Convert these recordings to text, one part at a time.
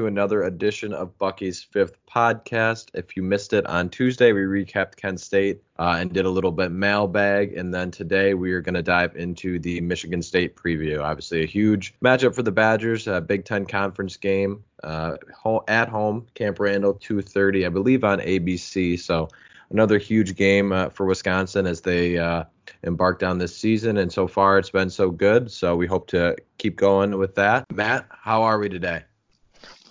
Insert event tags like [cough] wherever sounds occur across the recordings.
to another edition of Bucky's Fifth Podcast. If you missed it on Tuesday, we recapped Kent State uh, and did a little bit mailbag, and then today we are going to dive into the Michigan State preview. Obviously, a huge matchup for the Badgers, a Big Ten conference game uh, at home, Camp Randall, 2:30, I believe, on ABC. So another huge game uh, for Wisconsin as they uh, embarked on this season. And so far, it's been so good. So we hope to keep going with that. Matt, how are we today?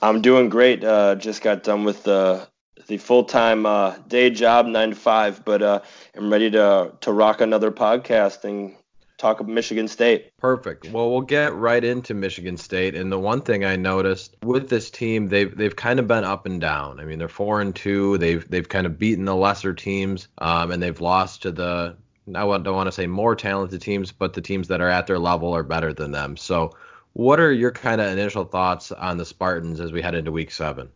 I'm doing great. Uh, just got done with the the full time uh, day job, nine to five, but uh, I'm ready to to rock another podcast and talk about Michigan State. Perfect. Well, we'll get right into Michigan State. And the one thing I noticed with this team, they've they've kind of been up and down. I mean, they're four and two. They've they've kind of beaten the lesser teams, um, and they've lost to the I don't want to say more talented teams, but the teams that are at their level are better than them. So, what are your kind of initial thoughts on the Spartans as we head into Week Seven?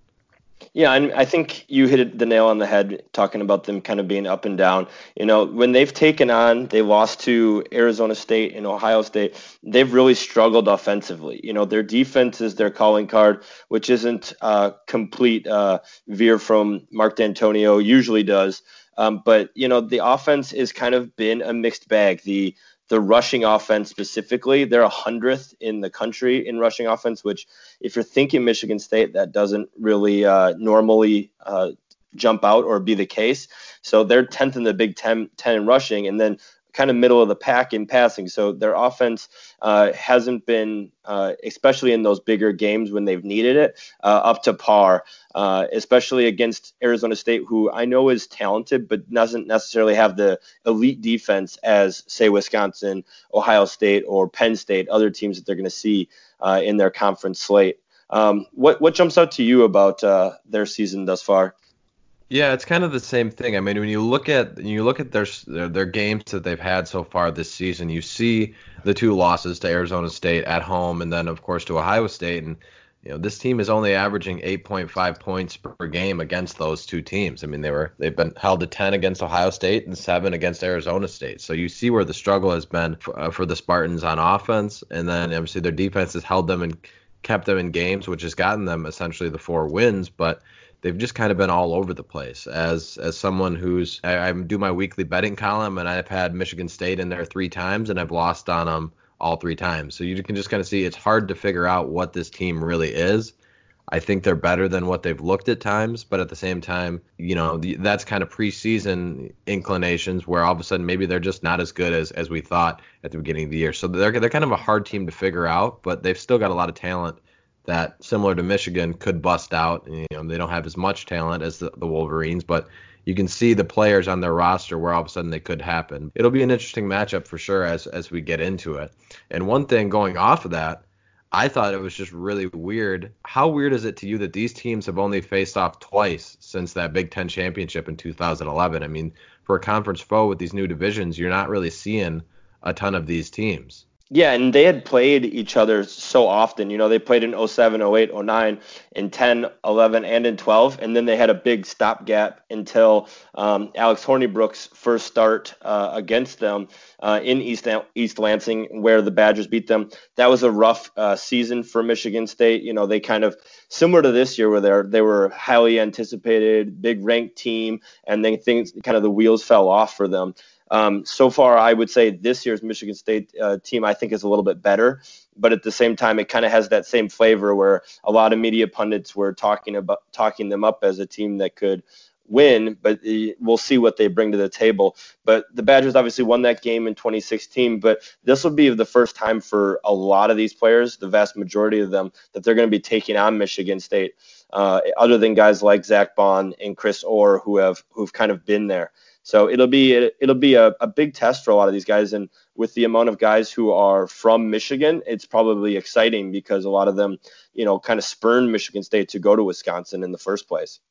Yeah, and I think you hit the nail on the head talking about them kind of being up and down. You know, when they've taken on, they lost to Arizona State and Ohio State, they've really struggled offensively. You know, their defense is their calling card, which isn't a complete uh, veer from Mark Dantonio usually does. Um, but you know, the offense has kind of been a mixed bag. The the rushing offense specifically, they're a hundredth in the country in rushing offense. Which, if you're thinking Michigan State, that doesn't really uh, normally uh, jump out or be the case. So they're 10th in the Big Ten, 10 in rushing, and then kind of middle of the pack in passing. So their offense uh, hasn't been, uh, especially in those bigger games when they've needed it, uh, up to par, uh, especially against Arizona State, who I know is talented, but doesn't necessarily have the elite defense as, say, Wisconsin, Ohio State, or Penn State, other teams that they're going to see uh, in their conference slate. Um, what, what jumps out to you about uh, their season thus far? Yeah, it's kind of the same thing. I mean, when you look at you look at their their games that they've had so far this season, you see the two losses to Arizona State at home, and then of course to Ohio State, and you know this team is only averaging 8.5 points per game against those two teams. I mean, they were they've been held to 10 against Ohio State and seven against Arizona State. So you see where the struggle has been for, uh, for the Spartans on offense, and then obviously their defense has held them and kept them in games, which has gotten them essentially the four wins, but they've just kind of been all over the place. As as someone who's I, I, do my weekly betting column and I've had Michigan State in there three times and I've lost on them all three times. So you can just kind of see it's hard to figure out what this team really is. I think they're better than what they've looked at times, but at the same time, you know, the, that's kind of preseason inclinations where all of a sudden maybe they're just not as good as as we thought at the beginning of the year. So they're they're kind of a hard team to figure out, but they've still got a lot of talent that similar to Michigan could bust out. You know, they don't have as much talent as the, the Wolverines, but you can see the players on their roster where all of a sudden they could happen. It'll be an interesting matchup for sure as as we get into it. And one thing going off of that, I thought it was just really weird. How weird is it to you that these teams have only faced off twice since that Big Ten championship in 2011? I mean, for a conference foe with these new divisions, you're not really seeing a ton of these teams. Yeah, and they had played each other so often. You know, they played in 07, 08, 09, in 10, 11, and in 12. And then they had a big stopgap until um, Alex Hornibrook's first start uh, against them uh, in East, East Lansing, where the Badgers beat them. That was a rough uh, season for Michigan State. You know, they kind of, similar to this year, where they they were highly anticipated, big ranked team, and then things kind of the wheels fell off for them. Um, so far, I would say this year's Michigan State uh, team I think is a little bit better, but at the same time, it kind of has that same flavor where a lot of media pundits were talking about talking them up as a team that could win, but we'll see what they bring to the table. But the Badgers obviously won that game in 2016, but this will be the first time for a lot of these players, the vast majority of them, that they're going to be taking on Michigan State, uh, other than guys like Zach Baun and Chris Orr who have who've kind of been there. So it'll be it'll be a, a big test for a lot of these guys, and with the amount of guys who are from Michigan, it's probably exciting because a lot of them, you know, kind of spurned Michigan State to go to Wisconsin in the first place.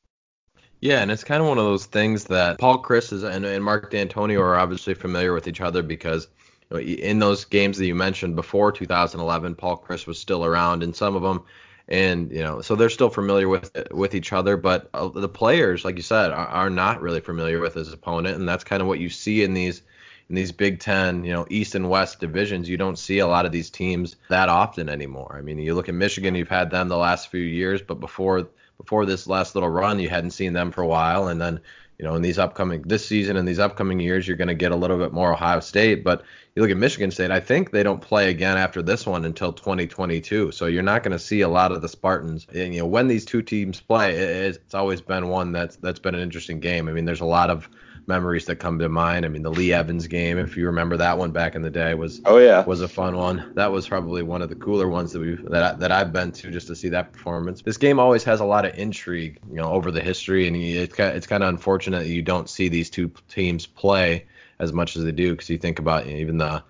Yeah, and it's kind of one of those things that Paul Chryst is, and, and Mark Dantonio are obviously familiar with each other because you know, in those games that you mentioned before 2011, Paul Chryst was still around in some of them, and you know, so they're still familiar with with each other, but uh, the players, like you said, are, are not really familiar with his opponent, and that's kind of what you see in these in these Big Ten, you know, East and West divisions, you don't see a lot of these teams that often anymore. I mean, you look at Michigan, you've had them the last few years, but before before this last little run, you hadn't seen them for a while, and then you know, in these upcoming this season and these upcoming years, you're going to get a little bit more Ohio State. But you look at Michigan State, I think they don't play again after this one until 2022. So you're not going to see a lot of the Spartans. And, you know, when these two teams play, it's always been one that's that's been an interesting game. I mean, there's a lot of memories that come to mind. I mean, the Lee Evans game, if you remember that one back in the day, was oh yeah was a fun one. That was probably one of the cooler ones that we that I, that I've been to just to see that performance. This game always has a lot of intrigue, you know, over the history, and it's it's kind of unfortunate that you don't see these two teams play as much as they do because you think about you know, even the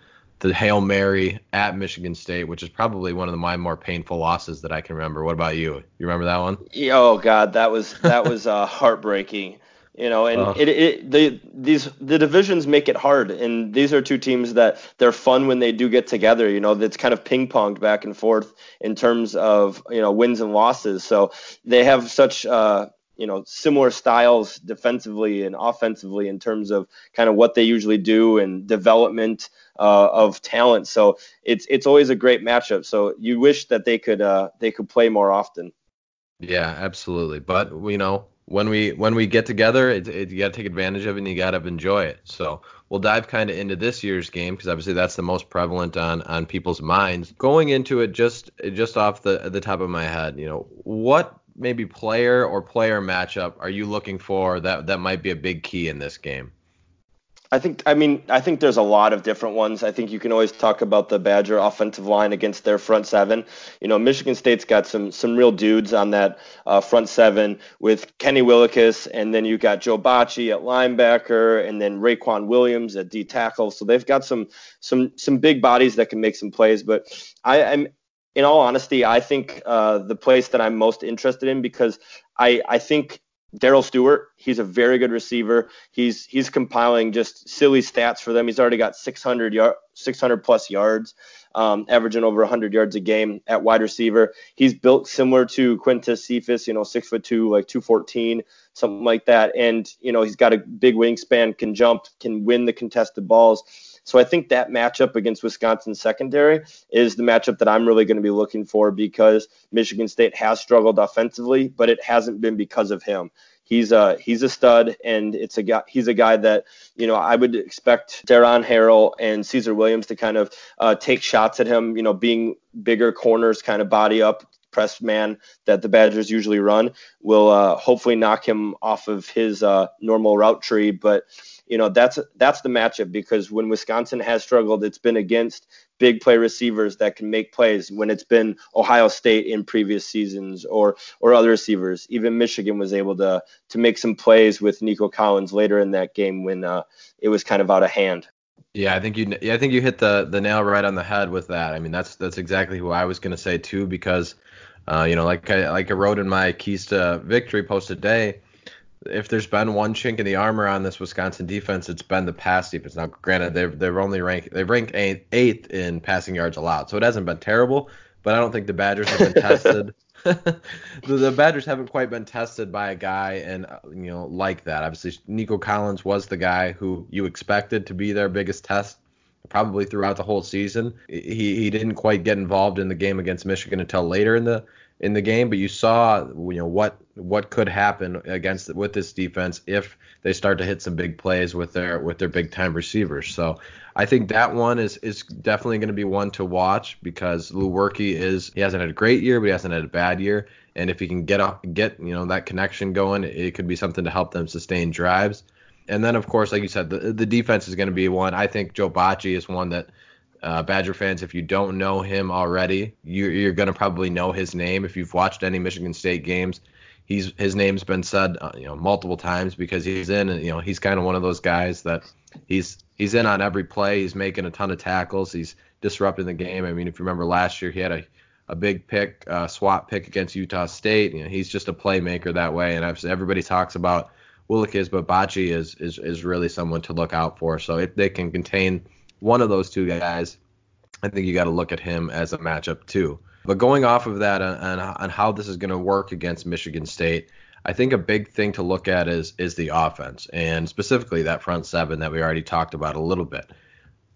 the Hail Mary at Michigan State, which is probably one of the, my more painful losses that I can remember. What about you? You remember that one? Oh God, that was that was uh, [laughs] heartbreaking. You know, and it, it the these the divisions make it hard, and these are two teams that they're fun when they do get together. You know, it's kind of ping ponged back and forth in terms of you know wins and losses. So they have such uh, you know similar styles defensively and offensively in terms of kind of what they usually do and development uh, of talent. So it's it's always a great matchup. So you wish that they could uh, they could play more often. Yeah, absolutely. But you know, when we when we get together, it, it, you got to take advantage of it and you got to enjoy it. So we'll dive kind of into this year's game because obviously that's the most prevalent on on people's minds. Going into it, just just off the the top of my head, you know, what maybe player or player matchup are you looking for that that might be a big key in this game? I think I mean I think there's a lot of different ones. I think you can always talk about the Badger offensive line against their front seven. You know, Michigan State's got some some real dudes on that uh, front seven with Kenny Willekes, and then you got Joe Bachie at linebacker, and then Raequan Williams at D tackle. So they've got some some some big bodies that can make some plays. But I, I'm in all honesty, I think uh, the place that I'm most interested in because I I think Darrell Stewart, he's a very good receiver. He's he's compiling just silly stats for them. He's already got 600 yard, 600 plus yards, um, averaging over 100 yards a game at wide receiver. He's built similar to Quintez Cephus, you know, six foot two, like 214, something like that. And you know, he's got a big wingspan, can jump, can win the contested balls. So I think that matchup against Wisconsin secondary is the matchup that I'm really going to be looking for because Michigan State has struggled offensively, but it hasn't been because of him. He's a he's a stud, and it's a guy. He's a guy that you know I would expect Deron Harrell and Caesar Williams to kind of uh, take shots at him. You know, being bigger corners, kind of body up, press man that the Badgers usually run will uh, hopefully knock him off of his uh, normal route tree. But you know that's that's the matchup because when Wisconsin has struggled, it's been against big play receivers that can make plays. When it's been Ohio State in previous seasons or or other receivers, even Michigan was able to to make some plays with Nico Collins later in that game when uh, it was kind of out of hand. Yeah, I think you yeah, I think you hit the the nail right on the head with that. I mean, that's that's exactly who I was going to say too because uh, you know, like I like I wrote in my keys to victory post today if there's been one chink in the armor on this Wisconsin defense, it's been the pass defense. Now, granted, they've they've only ranked they've ranked eighth, eighth in passing yards allowed, so it hasn't been terrible. But I don't think the Badgers have been tested. [laughs] [laughs] the, the, Badgers haven't quite been tested by a guy and you know like that. Obviously, Nico Collins was the guy who you expected to be their biggest test probably throughout the whole season. He he didn't quite get involved in the game against Michigan until later in the in the game, but you saw you know what what could happen against with this defense if they start to hit some big plays with their with their big time receivers. So I think that one is is definitely going to be one to watch because Lewerke is he hasn't had a great year, but he hasn't had a bad year. And if he can get up, get you know that connection going, it could be something to help them sustain drives. And then of course, like you said, the the defense is going to be one. I think Joe Bachie is one that uh, Badger fans, if you don't know him already, you, you're going to probably know his name. If you've watched any Michigan State games, he's his name's been said, uh, you know, multiple times because he's in. and You know, he's kind of one of those guys that he's he's in on every play. He's making a ton of tackles. He's disrupting the game. I mean, if you remember last year, he had a a big pick, uh, swap pick against Utah State. You know, he's just a playmaker that way. And everybody talks about Willekes, but Bachie is, is is really someone to look out for. So if they can contain one of those two guys, I think you got to look at him as a matchup too. But going off of that and on how this is going to work against Michigan State, I think a big thing to look at is is the offense and specifically that front seven that we already talked about a little bit.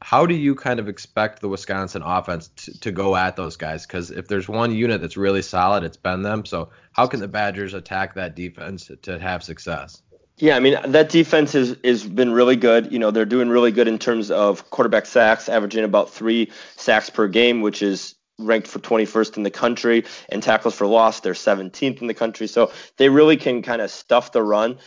How do you kind of expect the Wisconsin offense to, to go at those guys? Because if there's one unit that's really solid, it's been them. So how can the Badgers attack that defense to have success? Yeah, I mean that defense has is been really good. You know, they're doing really good in terms of quarterback sacks, averaging about three sacks per game, which is ranked for 21st in the country, and tackles for loss, they're 17th in the country. So they really can kind of stuff the run.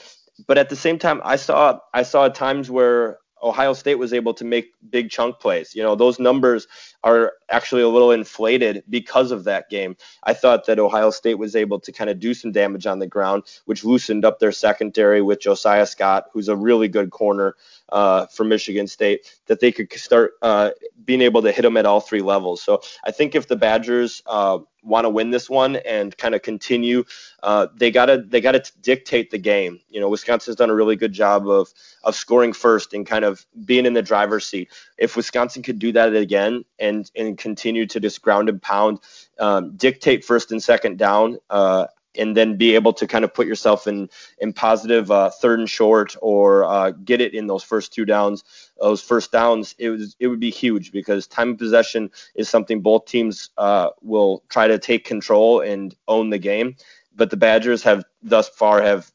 But at the same time, I saw I saw times where Ohio State was able to make big chunk plays. You know, those numbers are actually a little inflated because of that game. I thought that Ohio State was able to kind of do some damage on the ground, which loosened up their secondary with Josiah Scott, who's a really good corner uh, for Michigan State, that they could start uh, being able to hit them at all three levels. So I think if the Badgers uh, want to win this one and kind of continue, uh, they gotta they gotta dictate the game. You know, Wisconsin's done a really good job of of scoring first and kind of being in the driver's seat. If Wisconsin could do that again and and continue to just ground and pound, um, dictate first and second down, uh, and then be able to kind of put yourself in in positive uh, third and short or uh, get it in those first two downs, those first downs, it was it would be huge because time of possession is something both teams uh, will try to take control and own the game. But the Badgers have thus far have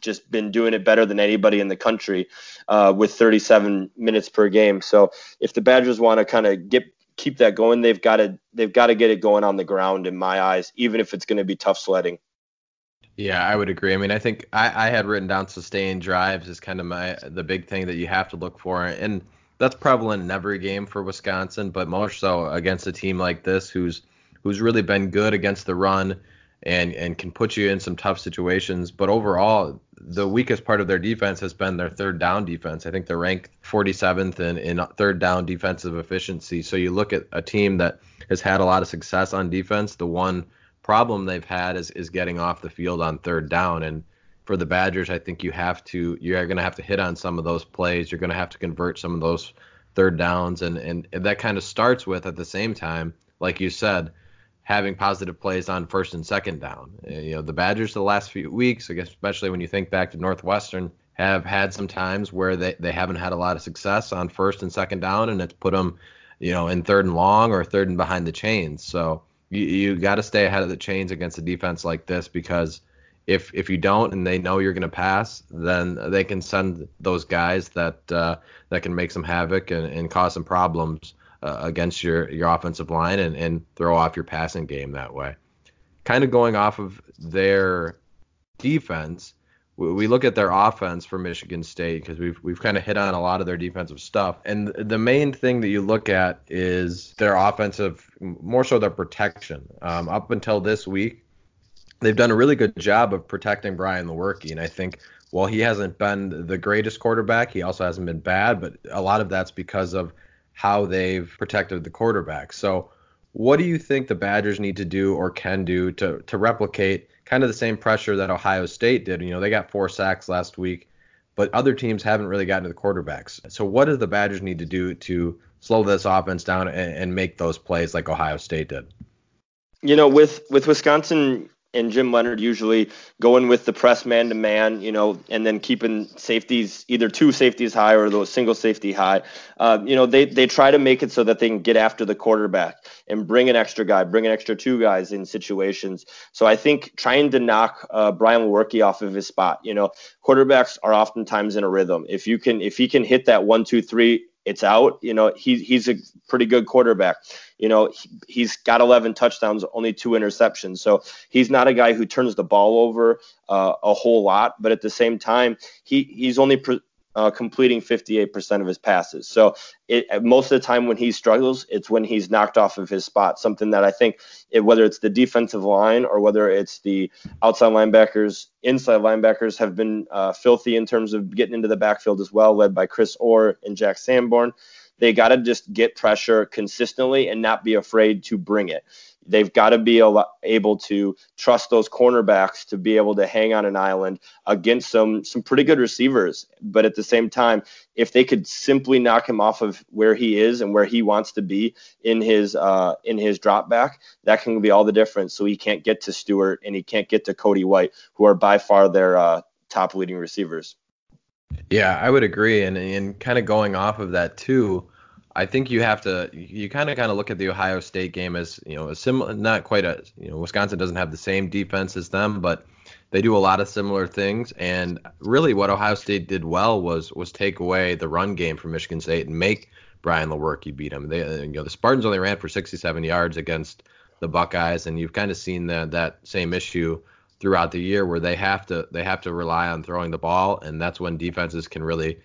just been doing it better than anybody in the country uh, with 37 minutes per game. So if the Badgers want to kind of get keep that going, they've got to they've got to get it going on the ground in my eyes, even if it's going to be tough sledding. Yeah, I would agree. I mean, I think I, I had written down sustained drives is kind of my the big thing that you have to look for, and that's prevalent in every game for Wisconsin, but more so against a team like this who's who's really been good against the run and and can put you in some tough situations. But overall, the weakest part of their defense has been their third down defense. I think they're ranked 47th in, in third down defensive efficiency. So you look at a team that has had a lot of success on defense. The one problem they've had is is getting off the field on third down. And for the Badgers, I think you have to you're going to have to hit on some of those plays. You're going to have to convert some of those third downs, and and that kind of starts with at the same time, like you said, having positive plays on first and second down. Uh, you know, the Badgers the last few weeks, I guess, especially when you think back to Northwestern, have had some times where they, they haven't had a lot of success on first and second down, and it's put them, you know, in third and long or third and behind the chains. So you, you got to stay ahead of the chains against a defense like this because if if you don't and they know you're going to pass, then they can send those guys that uh, that can make some havoc and, and cause some problems uh, against your your offensive line and, and throw off your passing game that way. Kind of going off of their defense, we look at their offense for Michigan State because we've we've kind of hit on a lot of their defensive stuff. And the main thing that you look at is their offensive, more so their protection. Um, up until this week, they've done a really good job of protecting Brian Lewerke, and I think while he hasn't been the greatest quarterback, he also hasn't been bad. But a lot of that's because of how they've protected the quarterback. So, what do you think the Badgers need to do or can do to to replicate? kind of the same pressure that Ohio State did. You know, they got four sacks last week, but other teams haven't really gotten to the quarterbacks. So what does the Badgers need to do to slow this offense down and, and make those plays like Ohio State did? You know, with with Wisconsin, and Jim Leonhard usually going with the press man to man, you know, and then keeping safeties either two safeties high or those single safety high. Uh, you know, they they try to make it so that they can get after the quarterback and bring an extra guy, bring an extra two guys in situations. So I think trying to knock uh, Brian Lewerke off of his spot. You know, quarterbacks are oftentimes in a rhythm. If you can if he can hit that one two three it's out. You know, he, he's a pretty good quarterback. You know, he, has got 11 touchdowns, only two interceptions. So he's not a guy who turns the ball over uh, a whole lot, but at the same time, he he's only pre- uh, completing 58% of his passes. So it, most of the time when he struggles, it's when he's knocked off of his spot. Something that I think, it, whether it's the defensive line or whether it's the outside linebackers, inside linebackers have been uh, filthy in terms of getting into the backfield as well, led by Chris Orr and Jack Sanborn. They got to just get pressure consistently and not be afraid to bring it they've got to be able to trust those cornerbacks to be able to hang on an island against some some pretty good receivers. But at the same time, if they could simply knock him off of where he is and where he wants to be in his uh, in his drop back, that can be all the difference. So he can't get to Stewart and he can't get to Cody White, who are by far their uh, top leading receivers. Yeah, I would agree, and and kind of going off of that too. I think you have to you kind of kind of look at the Ohio State game as you know a similar not quite a you know Wisconsin doesn't have the same defense as them but they do a lot of similar things and really what Ohio State did well was was take away the run game from Michigan State and make Brian Lewerke beat them. They you know the Spartans only ran for 67 yards against the Buckeyes and you've kind of seen that that same issue throughout the year where they have to they have to rely on throwing the ball and that's when defenses can really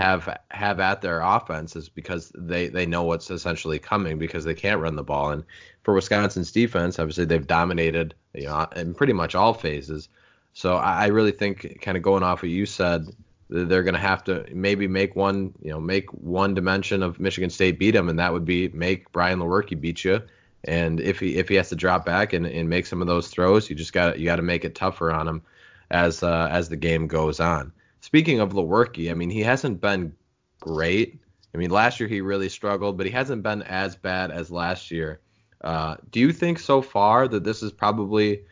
have have at their offense is because they they know what's essentially coming because they can't run the ball. And for Wisconsin's defense, obviously they've dominated you know in pretty much all phases. So I, I really think kind of going off what you said, they're going to have to maybe make one you know make one dimension of Michigan State beat them, and that would be make Brian Lewerke beat you. And if he if he has to drop back and, and make some of those throws, you just got you got to make it tougher on him as uh, as the game goes on. Speaking of Lewerke, I mean, he hasn't been great. I mean, last year he really struggled, but he hasn't been as bad as last year. Uh, do you think so far that this is probably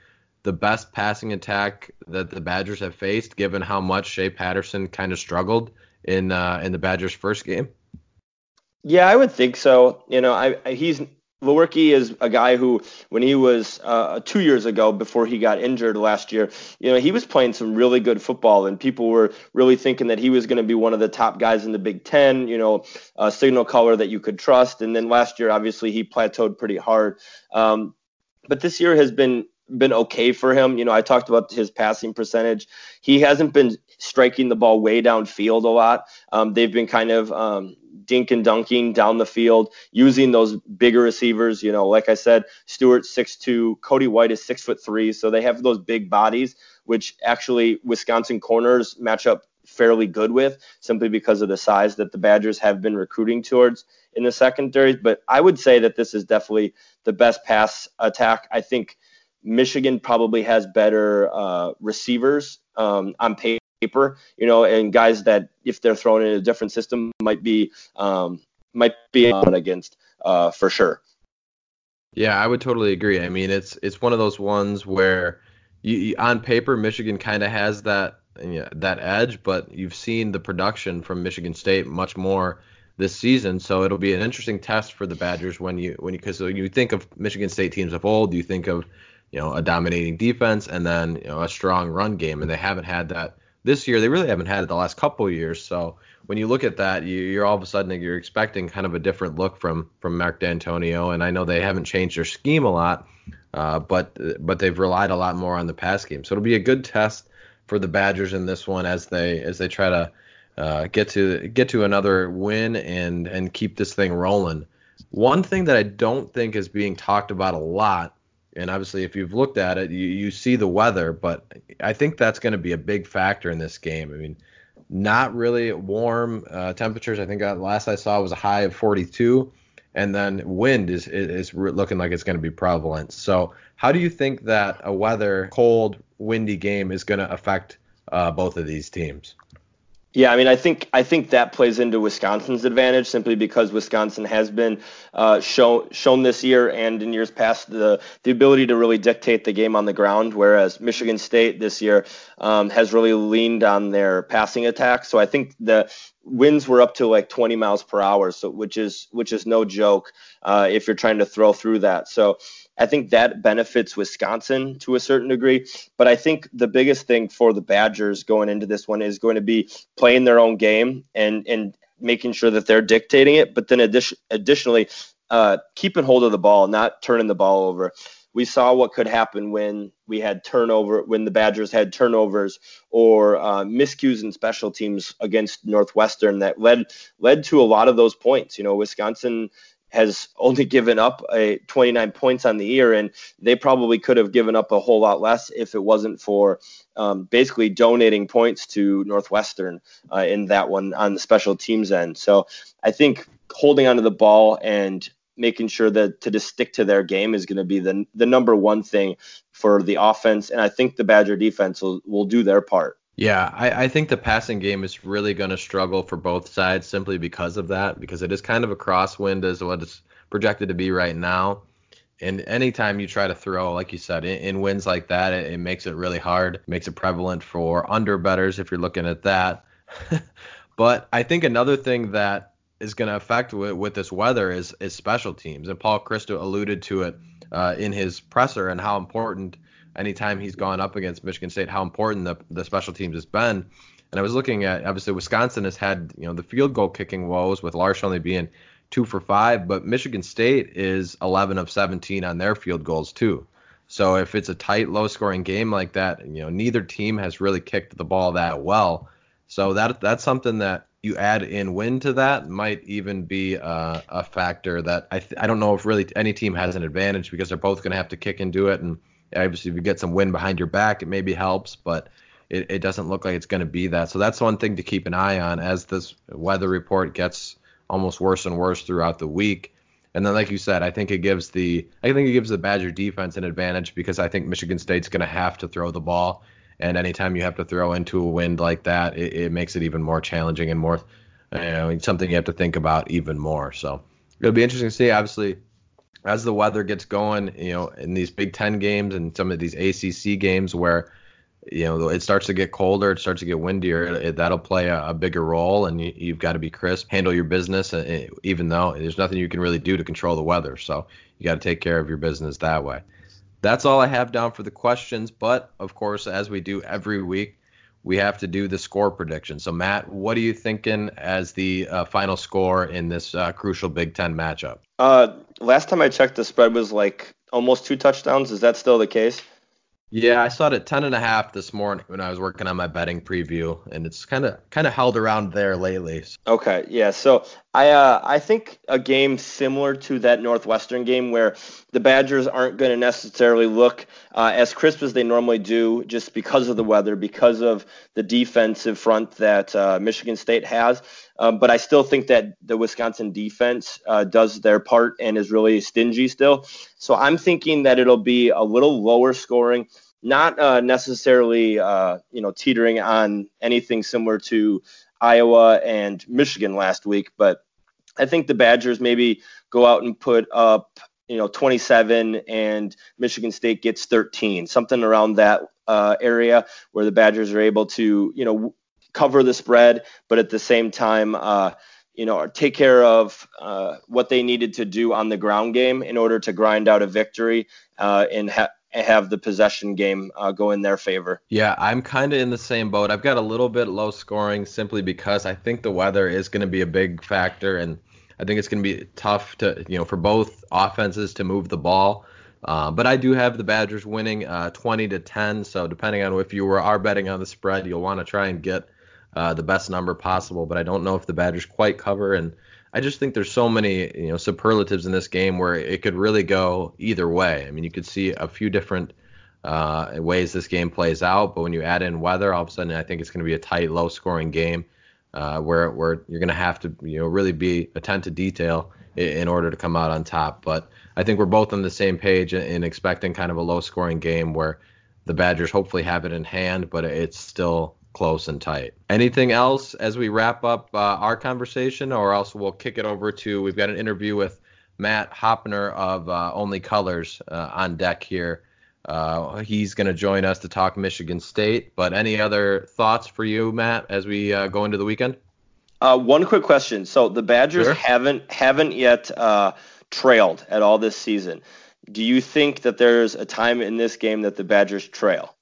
the best passing attack that the Badgers have faced, given how much Shea Patterson kind of struggled in uh, in the Badgers' first game? Yeah, I would think so. You know, I, I he's Lewerke is a guy who, when he was uh, two years ago, before he got injured last year, you know, he was playing some really good football, and people were really thinking that he was going to be one of the top guys in the Big Ten. You know, a signal caller that you could trust. And then last year, obviously, he plateaued pretty hard. Um, but this year has been been okay for him. You know, I talked about his passing percentage. He hasn't been striking the ball way downfield a lot. Um, they've been kind of um, dink and dunking down the field using those bigger receivers. You know, like I said, Stewart six two, Cody White is six foot three, so they have those big bodies, which actually Wisconsin corners match up fairly good with, simply because of the size that the Badgers have been recruiting towards in the secondaries. But I would say that this is definitely the best pass attack. I think Michigan probably has better uh, receivers um, on paper paper, you know, and guys that if they're thrown in a different system might be um, might be on against uh, for sure. Yeah, I would totally agree. I mean, it's it's one of those ones where you, on paper Michigan kind of has that you know, that edge, but you've seen the production from Michigan State much more this season. So it'll be an interesting test for the Badgers when you when you because you think of Michigan State teams of old, you think of you know a dominating defense and then you know a strong run game, and they haven't had that this year they really haven't had it the last couple years. So when you look at that, you, are all of a sudden you're expecting kind of a different look from from Mark Dantonio. And I know they haven't changed their scheme a lot, uh, but but they've relied a lot more on the pass game. So it'll be a good test for the Badgers in this one as they as they try to uh, get to get to another win and and keep this thing rolling. One thing that I don't think is being talked about a lot and obviously if you've looked at it, you, you see the weather, but I think that's going to be a big factor in this game. I mean, not really warm uh, temperatures. I think uh, last I saw was a high of 42, and then wind is is looking like it's going to be prevalent. So, how do you think that a weather cold, windy game is going to affect uh, both of these teams? Yeah, I mean, I think I think that plays into Wisconsin's advantage simply because Wisconsin has been uh, shown this year and in years past the the ability to really dictate the game on the ground, whereas Michigan State this year um, has really leaned on their passing attack. So I think the winds were up to like 20 miles per hour, so which is which is no joke uh, if you're trying to throw through that. So I think that benefits Wisconsin to a certain degree. But I think the biggest thing for the Badgers going into this one is going to be playing their own game and and making sure that they're dictating it. But then addition, additionally, uh, keeping hold of the ball, not turning the ball over. We saw what could happen when we had turnover, when the Badgers had turnovers or uh, miscues in special teams against Northwestern that led led to a lot of those points. You know, Wisconsin has only given up a 29 points on the year, and they probably could have given up a whole lot less if it wasn't for um, basically donating points to Northwestern uh, in that one on the special teams end. So I think holding onto the ball and making sure that to just stick to their game is going to be the the number one thing for the offense, and I think the Badger defense will will do their part. Yeah, I, I think the passing game is really going to struggle for both sides simply because of that, because it is kind of a crosswind as what it's projected to be right now. And anytime you try to throw, like you said, in, in wins like that, it, it, makes it really hard, makes it prevalent for under betters if you're looking at that. [laughs] but I think another thing that is going to affect with, with this weather is, is special teams. And Paul Chryst alluded to it uh, in his presser and how important anytime he's gone up against Michigan State, how important the, the special teams has been. And I was looking at obviously Wisconsin has had you know the field goal kicking woes with Larsh only being two for five, but Michigan State is 11 of 17 on their field goals too. So if it's a tight, low-scoring game like that, you know, neither team has really kicked the ball that well. So that that's something that you add in win to that might even be a, a factor that I th- I don't know if really any team has an advantage because they're both going to have to kick and do it. And obviously, if you get some wind behind your back, it maybe helps, but it, it doesn't look like it's going to be that. So that's one thing to keep an eye on as this weather report gets almost worse and worse throughout the week. And then, like you said, I think it gives the I think it gives the Badger defense an advantage because I think Michigan State's going to have to throw the ball, and anytime you have to throw into a wind like that, it, it makes it even more challenging and more you know, something you have to think about even more. So it'll be interesting to see. Obviously, as the weather gets going, you know, in these Big Ten games and some of these ACC games where you know it starts to get colder it starts to get windier it, that'll play a, a, bigger role and you, have got to be crisp handle your business uh, even though there's nothing you can really do to control the weather. So you got to take care of your business that way. That's all i have down for the questions but of course as we do every week we have to do the score prediction so matt what are you thinking as the uh, final score in this uh, crucial big ten matchup uh, last time i checked the spread was like almost two touchdowns is that still the case yeah, I saw it at ten and a half this morning when I was working on my betting preview, and it's kind of kind of held around there lately. Okay, yeah. So I uh, I think a game similar to that Northwestern game where the Badgers aren't going to necessarily look uh, as crisp as they normally do, just because of the weather, because of the defensive front that uh, Michigan State has. Um, but I still think that the Wisconsin defense uh, does their part and is really stingy still. So I'm thinking that it'll be a little lower scoring not uh, necessarily uh, you know teetering on anything similar to Iowa and Michigan last week, but I think the Badgers maybe go out and put up you know 27 and Michigan State gets 13, something around that uh, area where the Badgers are able to you know cover the spread, but at the same time. Uh, you know, take care of uh, what they needed to do on the ground game in order to grind out a victory uh, and ha- have the possession game uh, go in their favor. Yeah, I'm kind of in the same boat. I've got a little bit low scoring simply because I think the weather is going to be a big factor, and I think it's going to be tough to you know for both offenses to move the ball. Uh, but I do have the Badgers winning uh, 20 to 10. So depending on if you were are betting on the spread, you'll want to try and get uh, the best number possible. But I don't know if the Badgers quite cover and I just think there's so many you know superlatives in this game where it could really go either way. I mean, you could see a few different uh, ways this game plays out, but when you add in weather, all of a sudden I think it's going to be a tight, low-scoring game uh, where where you're going to have to you know really be attentive to detail in, in, order to come out on top. But I think we're both on the same page in, in expecting kind of a low-scoring game where the Badgers hopefully have it in hand, but it's still close and tight. Anything else as we wrap up uh, our conversation, or else we'll kick it over to we've got an interview with Matt Hoppner of uh, Only Colors uh, on deck here. Uh, he's going to join us to talk Michigan State. But any other thoughts for you, Matt, as we uh, go into the weekend? Uh, one quick question. So the Badgers sure. haven't haven't yet trailed at all this season. Do you think that there's a time in this game that the Badgers trail?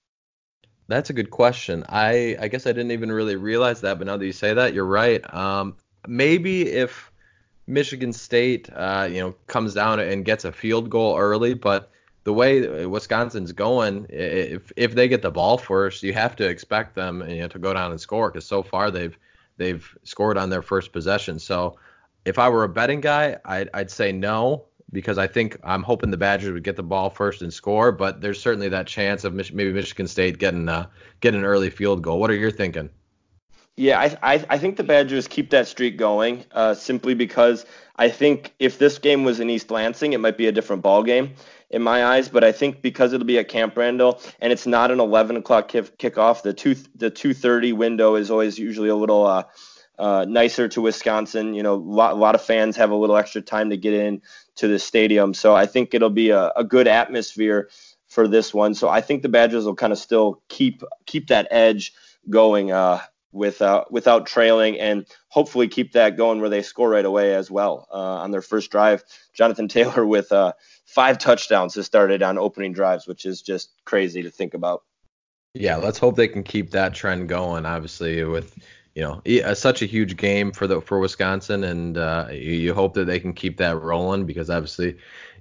That's a good question. I I guess I didn't even really realize that, but now that you say that, you're right. Um, maybe if Michigan State, uh, you know, comes down and gets a field goal early, but the way Wisconsin's going, if if they get the ball first, you have to expect them, you know, to go down and score because so far they've they've scored on their first possession. So if I were a betting guy, I'd, I'd say no because I think I'm hoping the Badgers would get the ball first and score, but there's certainly that chance of maybe Michigan State getting uh, getting an early field goal. What are you thinking? Yeah, I, I, I think the Badgers keep that streak going uh, simply because I think if this game was in East Lansing, it might be a different ball game in my eyes. But I think because it'll be at Camp Randall and it's not an 11 o'clock kick, kickoff, the two the 2:30 window is always usually a little uh, uh, nicer to Wisconsin. You know, a lot, lot, of fans have a little extra time to get in to the stadium, so I think it'll be a, a good atmosphere for this one. So I think the Badgers will kind of still keep keep that edge going uh, without without trailing, and hopefully keep that going where they score right away as well uh, on their first drive. Jonathan Taylor [laughs] with uh, five touchdowns has started on opening drives, which is just crazy to think about. Yeah, let's hope they can keep that trend going. Obviously, with you know uh, such a huge game for the for Wisconsin, and uh, you, you, hope that they can keep that rolling because obviously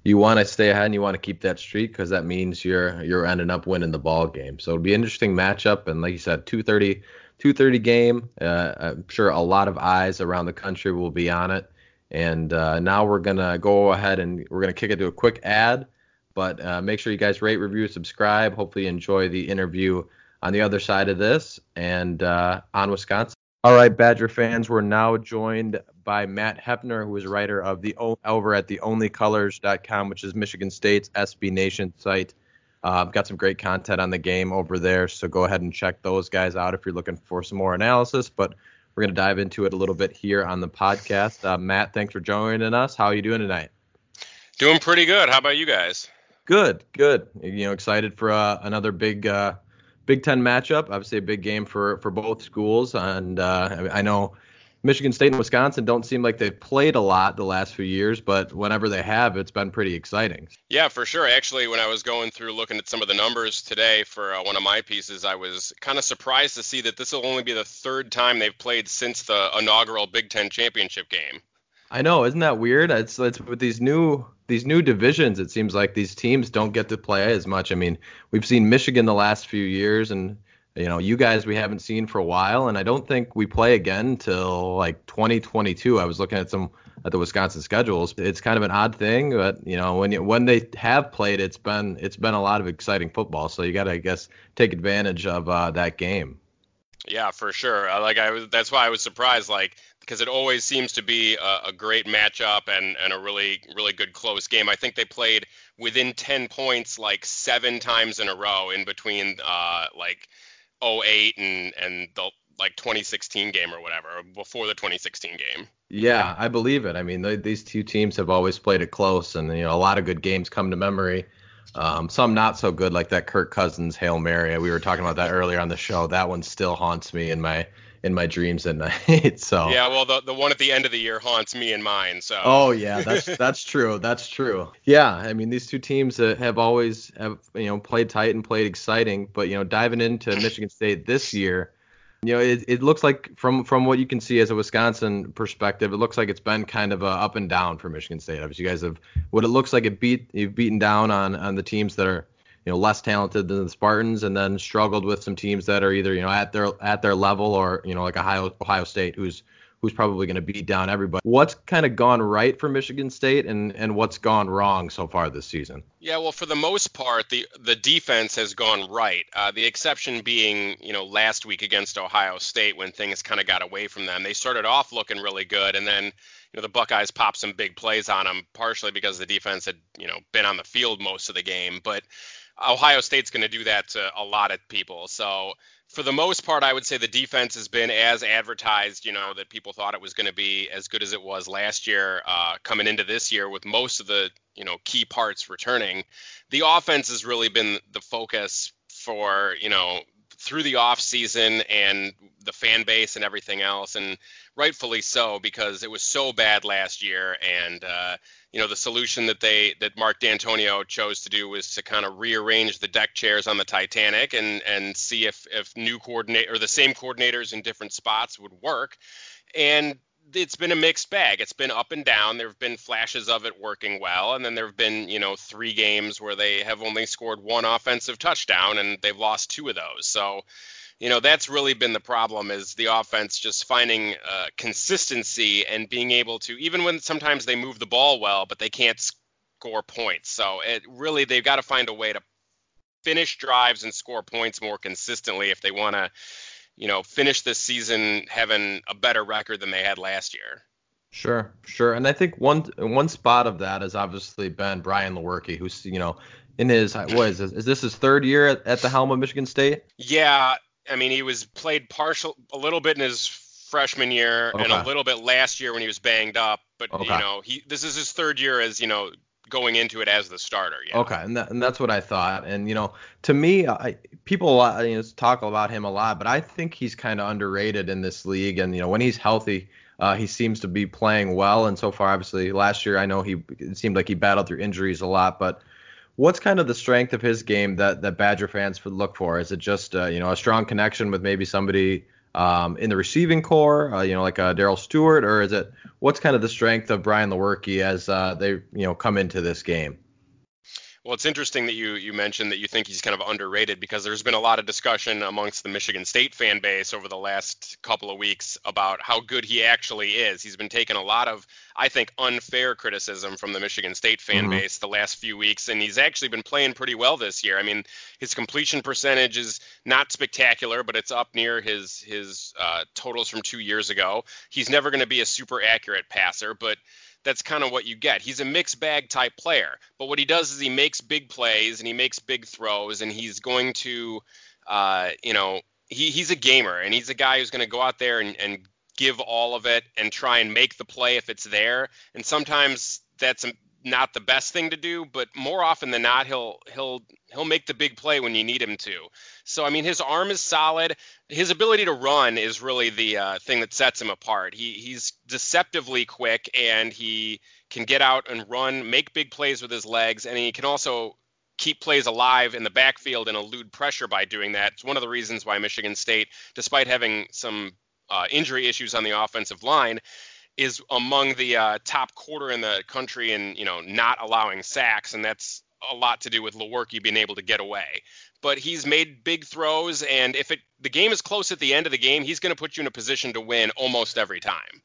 you want to stay ahead and you want to keep that streak because that means you're you're ending up winning the ball game. So it'll be an interesting matchup, and like you said, 2:30 2:30 game. Uh, I'm sure a lot of eyes around the country will be on it. And uh, now we're gonna go ahead and we're gonna kick it to a quick ad. But uh, make sure you guys rate, review, subscribe. Hopefully, enjoy the interview on the other side of this and uh, on Wisconsin. All right, Badger fans, we're now joined by Matt Hepner, who is writer of the over at the onlycolors.com, which is Michigan State's SB Nation site. Uh, I've got some great content on the game over there, so go ahead and check those guys out if you're looking for some more analysis. But we're going to dive into it a little bit here on the podcast. Uh, Matt, thanks for joining us. How are you doing tonight? Doing pretty good. How about you guys? Good, good. You know, excited for uh, another big uh, Big Ten matchup. Obviously, a big game for for both schools, and uh, I know Michigan State and Wisconsin don't seem like they've played a lot the last few years, but whenever they have, it's been pretty exciting. Yeah, for sure. Actually, when I was going through looking at some of the numbers today for uh, one of my pieces, I was kind of surprised to see that this will only be the third time they've played since the inaugural Big Ten championship game. I know, isn't that weird? It's it's with these new these new divisions. It seems like these teams don't get to play as much. I mean, we've seen Michigan the last few years, and you know, you guys we haven't seen for a while, and I don't think we play again until like 2022. I was looking at some at the Wisconsin schedules. It's kind of an odd thing, but you know, when you, when they have played, it's been it's been a lot of exciting football. So you got to, I guess, take advantage of uh, that game. Yeah, for sure. Like I was, that's why I was surprised. Like because it always seems to be a, a, great matchup and, and a really really good close game. I think they played within 10 points like seven times in a row in between uh, like 08 and and the like 2016 game or whatever before the 2016 game. Yeah, I believe it. I mean, they, these two teams have always played it close, and you know a lot of good games come to memory. Um, some not so good, like that Kirk Cousins hail mary. We were talking about that earlier on the show. That one still haunts me in my in my dreams at night. [laughs] so yeah, well, the the one at the end of the year haunts me and mine. So oh yeah, that's [laughs] that's true. That's true. Yeah, I mean these two teams uh, have always have you know played tight and played exciting, but you know diving into [laughs] Michigan State this year. You know, it, it looks like from from what you can see as a Wisconsin perspective, it looks like it's been kind of a up and down for Michigan State. Obviously, you guys have what it looks like it beat you've beaten down on on the teams that are you know less talented than the Spartans, and then struggled with some teams that are either you know at their at their level or you know like Ohio Ohio State, who's who's probably going to beat down everybody. What's kind of gone right for Michigan State, and and what's gone wrong so far this season? Yeah, well, for the most part, the the defense has gone right. Uh, the exception being, you know, last week against Ohio State when things kind of got away from them. They started off looking really good, and then you know the Buckeyes popped some big plays on them, partially because the defense had you know been on the field most of the game, but Ohio State's going to do that to a lot of people. So for the most part, I would say the defense has been as advertised. You know that people thought it was going to be as good as it was last year, uh, coming into this year with most of the you know key parts returning. The offense has really been the focus for you know through the off season and the fan base and everything else, and rightfully so because it was so bad last year and. Uh, you know the solution that they that Mark Dantonio chose to do was to kind of rearrange the deck chairs on the Titanic and and see if if new coordinate or the same coordinators in different spots would work. And it's been a mixed bag. It's been up and down. There have been flashes of it working well, and then there have been, you know, three games where they have only scored one offensive touchdown, and they've lost two of those. So, you know that's really been the problem is the offense just finding uh, consistency and being able to even when sometimes they move the ball well but they can't score points so it really they've got to find a way to finish drives and score points more consistently if they want to you know, finish this season having a better record than they had last year. Sure, sure. And I think one one spot of that has obviously been Brian Lewerke, who's you know in his what is this, is this his third year at, at the helm of Michigan State? Yeah, I mean he was played partial a little bit in his freshman year okay. and a little bit last year when he was banged up, but okay. you know he this is his third year as you know going into it as the starter. Yeah. Okay, and, that, and that's what I thought. And you know, to me, I, people you know, talk about him a lot, but I think he's kind of underrated in this league. And you know, when he's healthy, uh, he seems to be playing well, and so far, obviously, last year I know he it seemed like he battled through injuries a lot. But what's kind of the strength of his game that that Badger fans would look for? Is it just uh, you know a strong connection with maybe somebody um, in the receiving corps, uh, you know, like uh, Darrell Stewart, or is it what's kind of the strength of Brian Lewerke as uh, they you know come into this game? Well, it's interesting that you you mentioned that you think he's kind of underrated because there's been a lot of discussion amongst the Michigan State fan base over the last couple of weeks about how good he actually is. He's been taking a lot of, I think, unfair criticism from the Michigan State fan mm-hmm. base the last few weeks, and he's actually been playing pretty well this year. I mean, his completion percentage is not spectacular, but it's up near his his uh, totals from two years ago. He's never going to be a super accurate passer, but that's kind of what you get. He's a mixed bag type player, but what he does is he makes big plays and he makes big throws, and he's going to, uh, you know, he, he's a gamer and he's a guy who's going to go out there and, and give all of it and try and make the play if it's there. And sometimes that's not the best thing to do, but more often than not, he'll he'll he'll make the big play when you need him to. So I mean, his arm is solid. His ability to run is really the uh, thing that sets him apart. He he's deceptively quick and he can get out and run, make big plays with his legs, and he can also keep plays alive in the backfield and elude pressure by doing that. It's one of the reasons why Michigan State, despite having some uh, injury issues on the offensive line, is among the uh, top quarter in the country in you know not allowing sacks, and that's a lot to do with Lewerke being able to get away. But he's made big throws, and if it the game is close at the end of the game, he's going to put you in a position to win almost every time.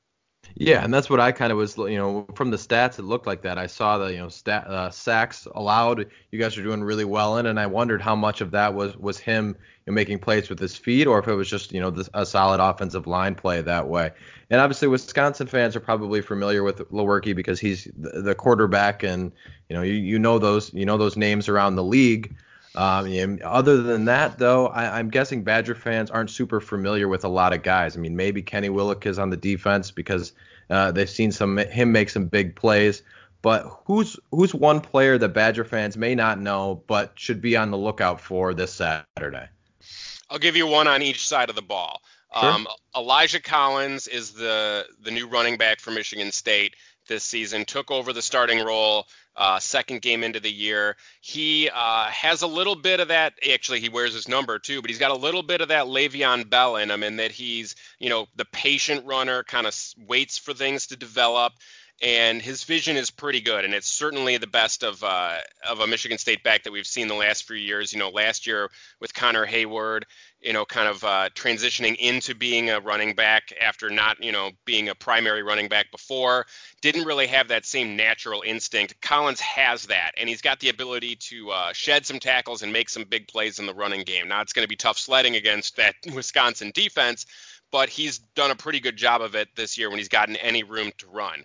Yeah, and that's what I kind of was, you know, from the stats, it looked like that. I saw the, you know, stat, uh, sacks allowed. You guys are doing really well in, and I wondered how much of that was was him you know, making plays with his feet, or if it was just, you know, this, a solid offensive line play that way. And obviously, Wisconsin fans are probably familiar with Lewerke because he's the, the quarterback, and you know, you, you know those you know those names around the league. Um, other than that, though, I, am guessing Badger fans aren't super familiar with a lot of guys. I mean, maybe Kenny Willek is on the defense because uh, they've seen some him make some big plays. But who's who's one player that Badger fans may not know but should be on the lookout for this Saturday? I'll give you one on each side of the ball. Sure. Um, Elijah Collins is the the new running back for Michigan State this season. Took over the starting role uh, second game into the year. He uh, has a little bit of that. Actually, he wears his number too, but he's got a little bit of that Le'Veon Bell in him, in that he's, you know, the patient runner, kind of waits for things to develop. And his vision is pretty good, and it's certainly the best of uh, of a Michigan State back that we've seen the last few years. You know, last year with Connor Heyward, you know, kind of uh, transitioning into being a running back after not, you know, being a primary running back before. Didn't really have that same natural instinct. Collins has that, and he's got the ability to uh, shed some tackles and make some big plays in the running game. Now it's going to be tough sledding against that [laughs] Wisconsin defense, but he's done a pretty good job of it this year when he's gotten any room to run.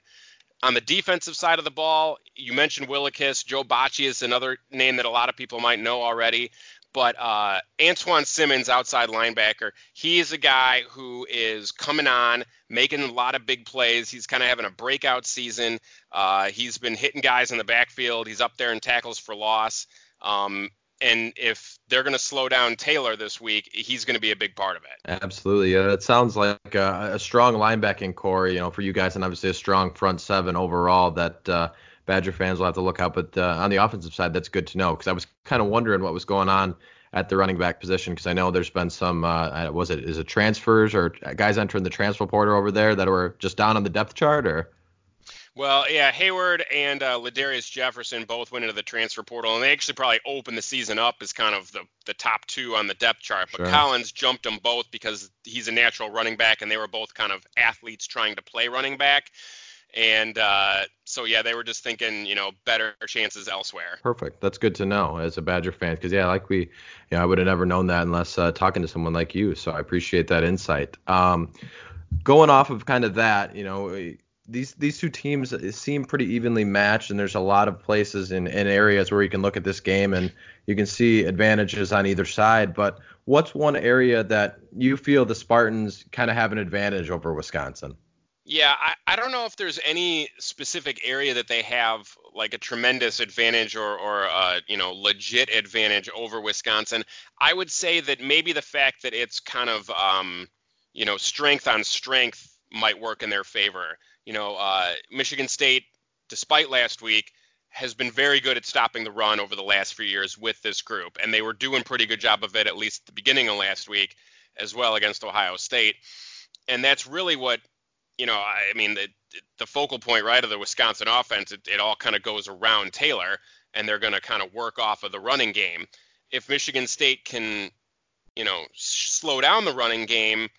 On the defensive side of the ball, you mentioned Willekes. Joe Bachie is another name that a lot of people might know already. But uh, Antjuan Simmons, outside linebacker, he is a guy who is coming on, making a lot of big plays. He's kind of having a breakout season. Uh, he's been hitting guys in the backfield. He's up there in tackles for loss. Um, and if they're going to slow down Taylor this week, he's going to be a big part of it. Absolutely. Yeah, it sounds like a, a, strong linebacking corps, you know, for you guys, and obviously a strong front seven overall that uh, Badger fans will have to look out. But uh, on the offensive side, that's good to know because I was kind of wondering what was going on at the running back position because I know there's been some uh, was it is it transfers or guys entering the transfer portal over there that were just down on the depth chart or. Well, yeah, Heyward and uh, Ladarius Jefferson both went into the transfer portal, and they actually probably opened the season up as kind of the, the top two on the depth chart. But sure. Collins jumped them both because he's a natural running back, and they were both kind of athletes trying to play running back. And uh, so yeah, they were just thinking, you know, better chances elsewhere. Perfect. That's good to know as a Badger fan, because yeah, like we, you know, I would have never known that unless uh, talking to someone like you. So I appreciate that insight. Um, going off of kind of that, you know, these these two teams seem pretty evenly matched, and there's a lot of places in areas where you can look at this game and you can see advantages on either side. But what's one area that you feel the Spartans kind of have an advantage over Wisconsin? Yeah, I, I don't know if there's any specific area that they have like a tremendous advantage or or uh, you know legit advantage over Wisconsin. I would say that maybe the fact that it's kind of um, you know strength on strength might work in their favor. You know, uh, Michigan State, despite last week, has been very good at stopping the run over the last few years with this group, and they were doing pretty good job of it at least at the beginning of last week as well against Ohio State. And that's really what you know. I mean, the, the focal point right of the Wisconsin offense, it, it all kind of goes around Taylor, and they're going to kind of work off of the running game. If Michigan State can, you know, slow down the running game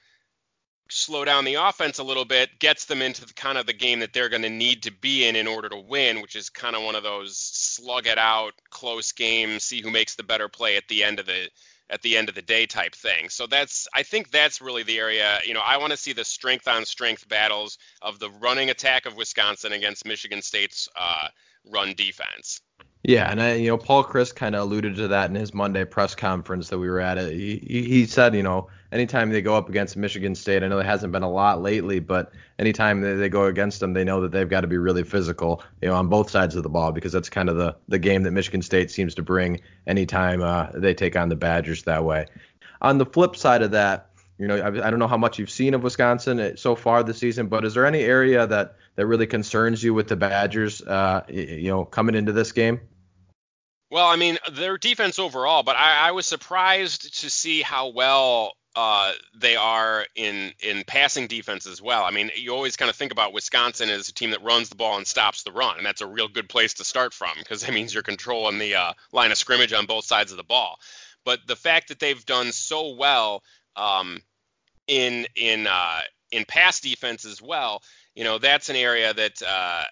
slow down the offense a little bit, gets them into the, kind of the game that they're going to need to be in in order to win, which is kind of one of those slug it out, close games, see who makes the better play at the end of the at the end of the day type thing. So that's I think that's really the area. You know, I want to see the strength on strength battles of the running attack of Wisconsin against Michigan State's uh, run defense. Yeah, and I, you know, Paul Chryst kind of alluded to that in his Monday press conference that we were at. He, he said, you know, anytime they go up against Michigan State, I know there hasn't been a lot lately, but anytime they, they go against them, they know that they've got to be really physical, you know, on both sides of the ball because that's kind of the the game that Michigan State seems to bring anytime uh, they take on the Badgers that way. On the flip side of that, you know, I, I don't know how much you've seen of Wisconsin uh, so far this season, but is there any area that that really concerns you with the Badgers, uh, you know, coming into this game? Well, I mean, their defense overall, but I, I was surprised to see how well uh, they are in in passing defense as well. I mean, you always kind of think about Wisconsin as a team that runs the ball and stops the run, and that's a real good place to start from because that means you're controlling the uh, line of scrimmage on both sides of the ball. But the fact that they've done so well um, in in uh, in pass defense as well, you know, that's an area that uh,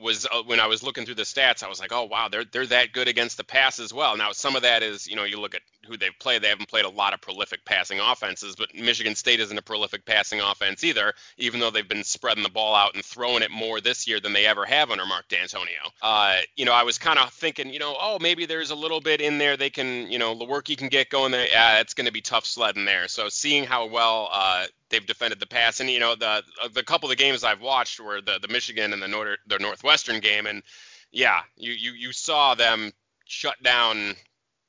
was uh, when I was looking through the stats, I was like, oh wow, they're they're that good against the pass as well. Now some of that is, you know, you look at who they've played. They haven't played a lot of prolific passing offenses, but Michigan State isn't a prolific passing offense either, even though they've been spreading the ball out and throwing it more this year than they ever have under Mark Dantonio. Uh, you know, I was kind of thinking, you know, oh maybe there's a little bit in there they can, you know, Lewerke can get going there. Yeah, it's going to be tough sledding there. So seeing how well uh, they've defended the pass. And you know, the the couple of the games I've watched were the the Michigan and the North the Northwestern game, and yeah, you you you saw them shut down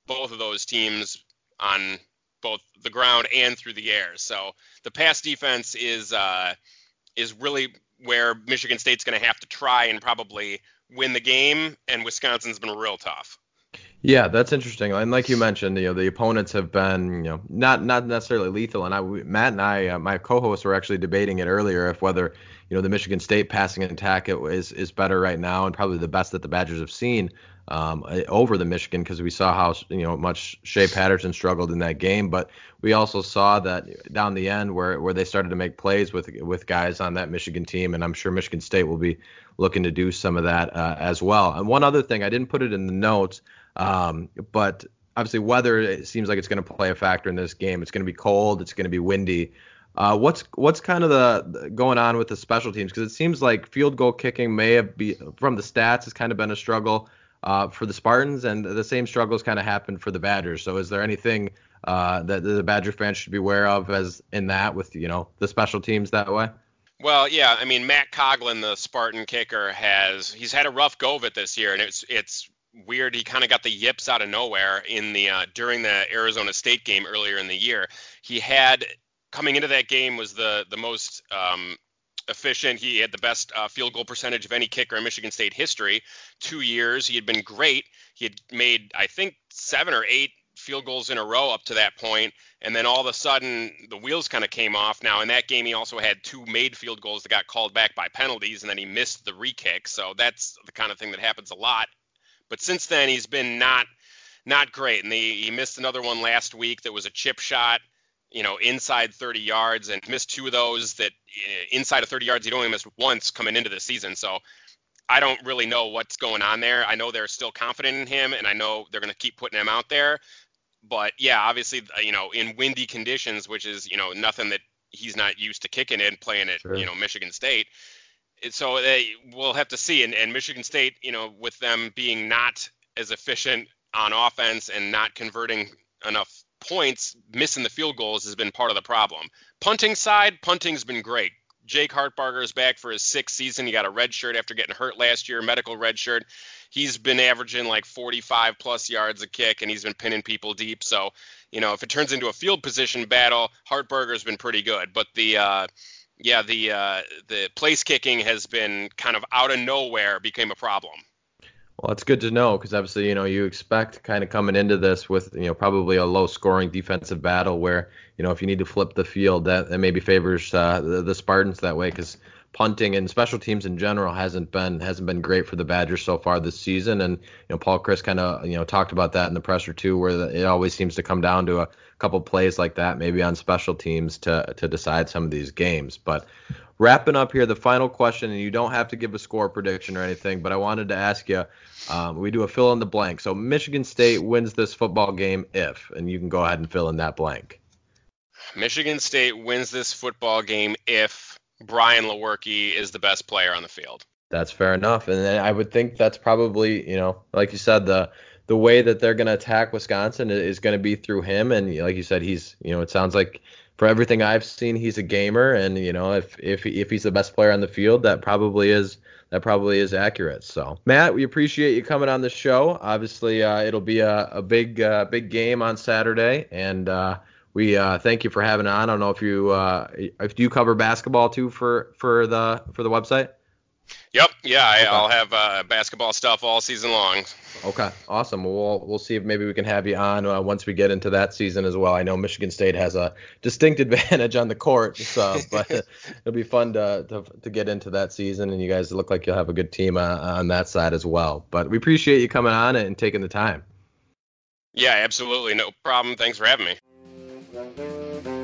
both of those teams on both the ground and through the air. So the pass defense is uh, is really where Michigan State's going to have to try and probably win the game, and Wisconsin's been real tough. Yeah, that's interesting. And like you mentioned, you know, the opponents have been, you know, not not necessarily lethal. And I, Matt and I, uh, my co-hosts, were actually debating it earlier if whether, you know, the Michigan State passing attack is is better right now and probably the best that the Badgers have seen um, over the Michigan because we saw how you know much Shea Patterson struggled in that game, but we also saw that down the end where where they started to make plays with with guys on that Michigan team, and I'm sure Michigan State will be looking to do some of that uh, as well. And one other thing, I didn't put it in the notes. Um, but obviously, weather it seems like it's going to play a factor in this game. It's going to be cold. It's going to be windy. Uh, what's what's kind of the going on with the special teams? Because it seems like field goal kicking may have be from the stats has kind of been a struggle uh, for the Spartans, and the same struggles kind of happened for the Badgers. So is there anything uh, that the Badger fans should be aware of as in that with you know the special teams that way? Well, yeah, I mean Matt Coghlin, the Spartan kicker, has he's had a rough go of it this year, and it's it's weird. He kind of got the yips out of nowhere in the uh, during the Arizona State game earlier in the year. He had coming into that game was the the most um, efficient. He had the best uh, field goal percentage of any kicker in Michigan State history. Two years, he had been great. He had made I think seven or eight field goals in a row up to that point, and then all of a sudden the wheels kind of came off. Now in that game, he also had two made field goals that got called back by penalties, and then he missed the re-kick. So that's the kind of thing that happens a lot but since then, he's been not not great. And he, he missed another one last week that was a chip shot, you know, inside 30 yards, and missed two of those that eh, inside of 30 yards he'd only missed once coming into the season. So I don't really know what's going on there. I know they're still confident in him, and I know they're going to keep putting him out there. But yeah, obviously, you know, in windy conditions, which is you know nothing that he's not used to kicking in, playing at sure. you know Michigan State. So they, we'll have to see. And, and Michigan State, you know, with them being not as efficient on offense and not converting enough points, missing the field goals has been part of the problem. Punting side, punting's been great. Jake Hartbarger is back for his sixth season. He got a red shirt after getting hurt last year, medical red shirt. He's been averaging like 45 plus yards a kick, and he's been pinning people deep. So, you know, if it turns into a field position battle, Hartbarger's been pretty good. But the, uh, yeah, the uh, the place kicking has been kind of out of nowhere became a problem. Well, it's good to know because obviously, you know, you expect kind of coming into this with, you know, probably a low scoring defensive battle where, you know, if you need to flip the field, that, that maybe favors uh, the, the Spartans that way because punting and special teams in general hasn't been hasn't been great for the Badgers so far this season. And you know, Paul Chryst kind of you know talked about that in the presser too, where the, it always seems to come down to a couple plays like that, maybe on special teams to to decide some of these games. But wrapping up here, the final question, and you don't have to give a score prediction or anything, but I wanted to ask you um, we do a fill in the blank. So Michigan State wins this football game if, and you can go ahead and fill in that blank. Michigan State wins this football game if Brian Lewerke is the best player on the field. That's fair enough, and I would think that's probably, you know, like you said, the the way that they're going to attack Wisconsin is going to be through him, and like you said, he's, you know, it sounds like for everything I've seen, he's a gamer, and you know, if if if he's the best player on the field, that probably is that probably is accurate. So, Matt, we appreciate you coming on the show. Obviously, uh, it'll be a, a big, uh, big game on Saturday, and uh, we uh, thank you for having on. I don't know if you uh, if you cover basketball too for for the for the website. Yep. Yeah, I, will have uh, basketball stuff all season long. Okay. Awesome. We'll we'll see if maybe we can have you on uh, once we get into that season as well. I know Michigan State has a distinct [laughs] advantage on the court, so but [laughs] it'll be fun to, to, to get into that season, and you guys look like you'll have a good team uh, on that side as well. But we appreciate you coming on and taking the time. Yeah, absolutely. No problem. Thanks for having me.